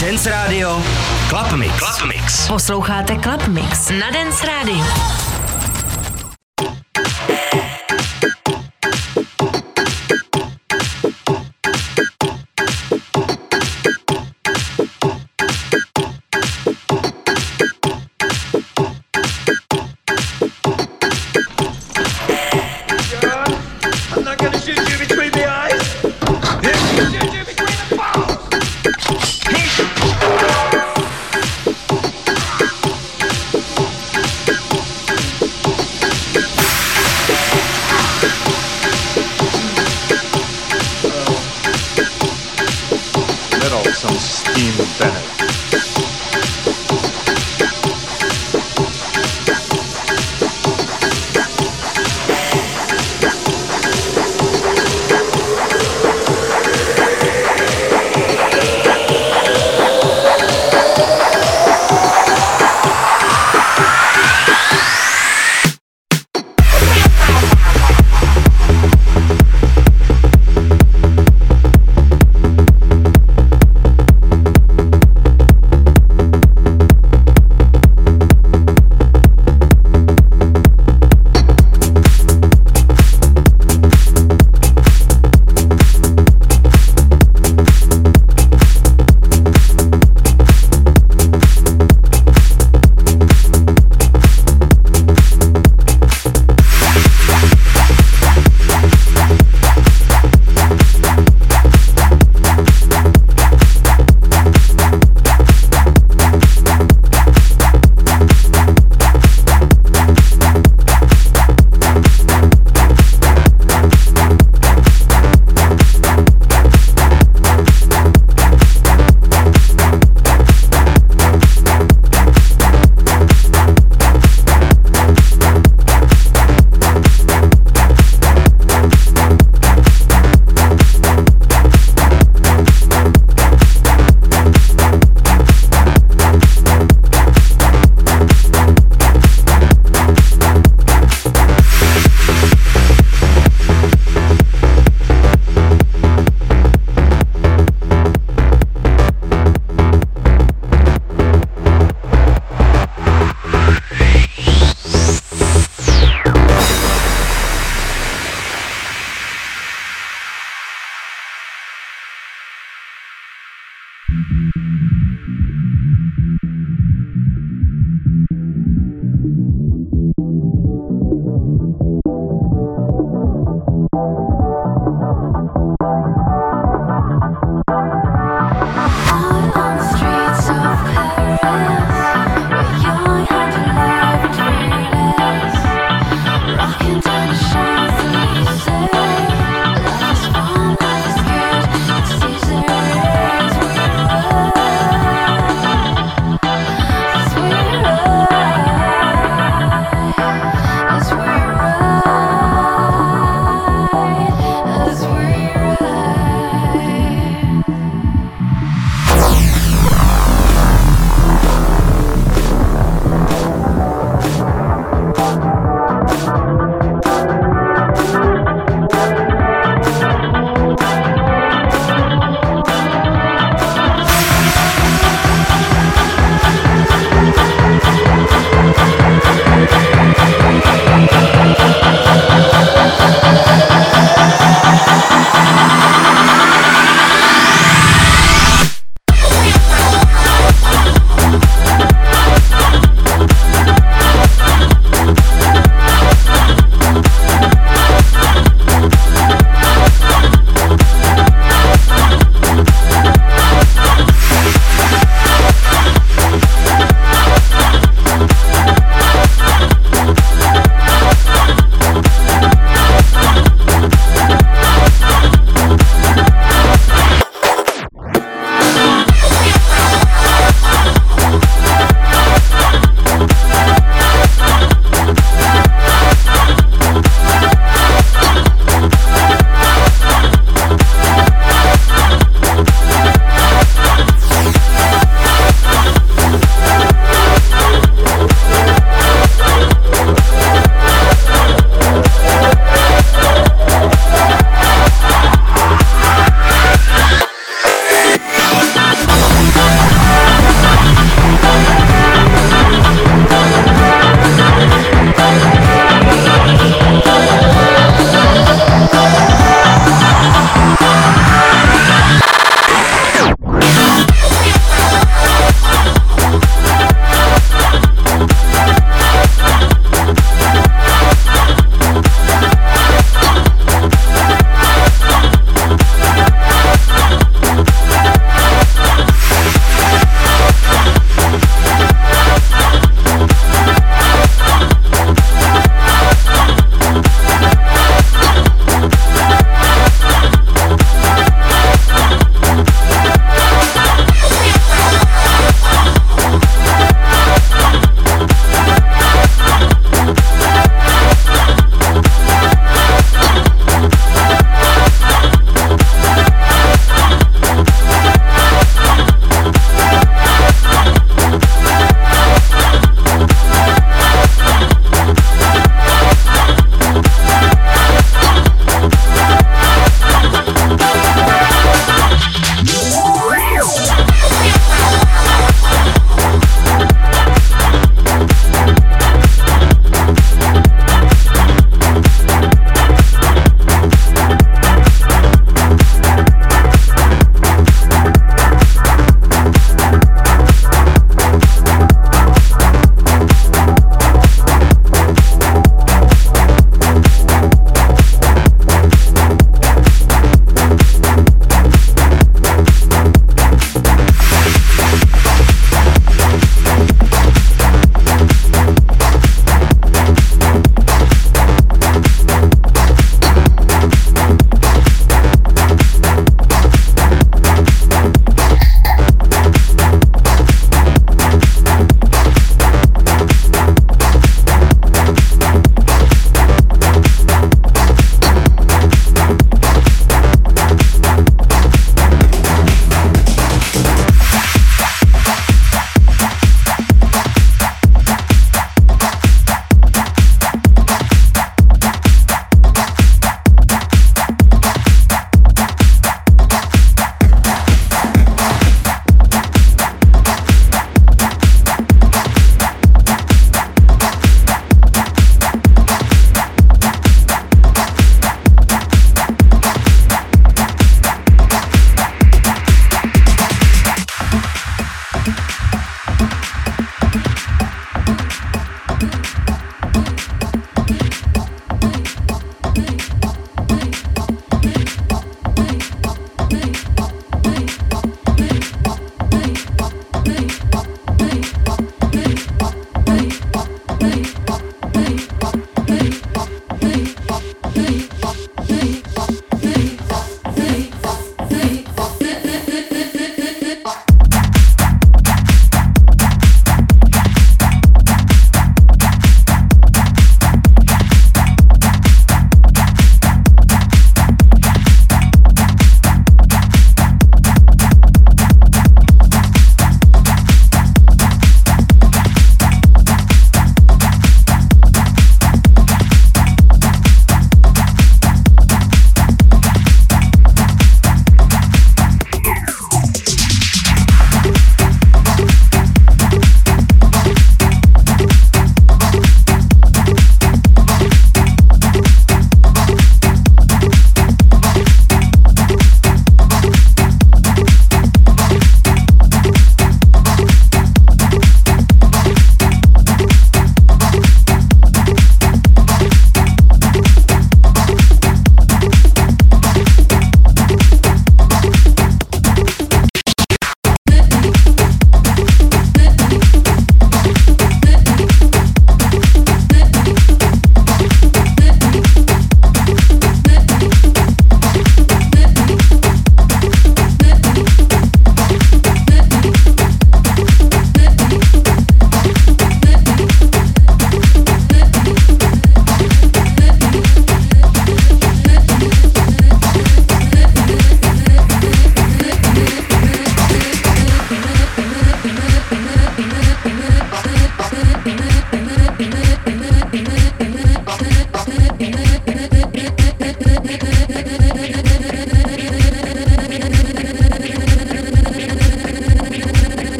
Dance Radio Club Mix. Club Mix. Posloucháte Club Mix na Dance Radio.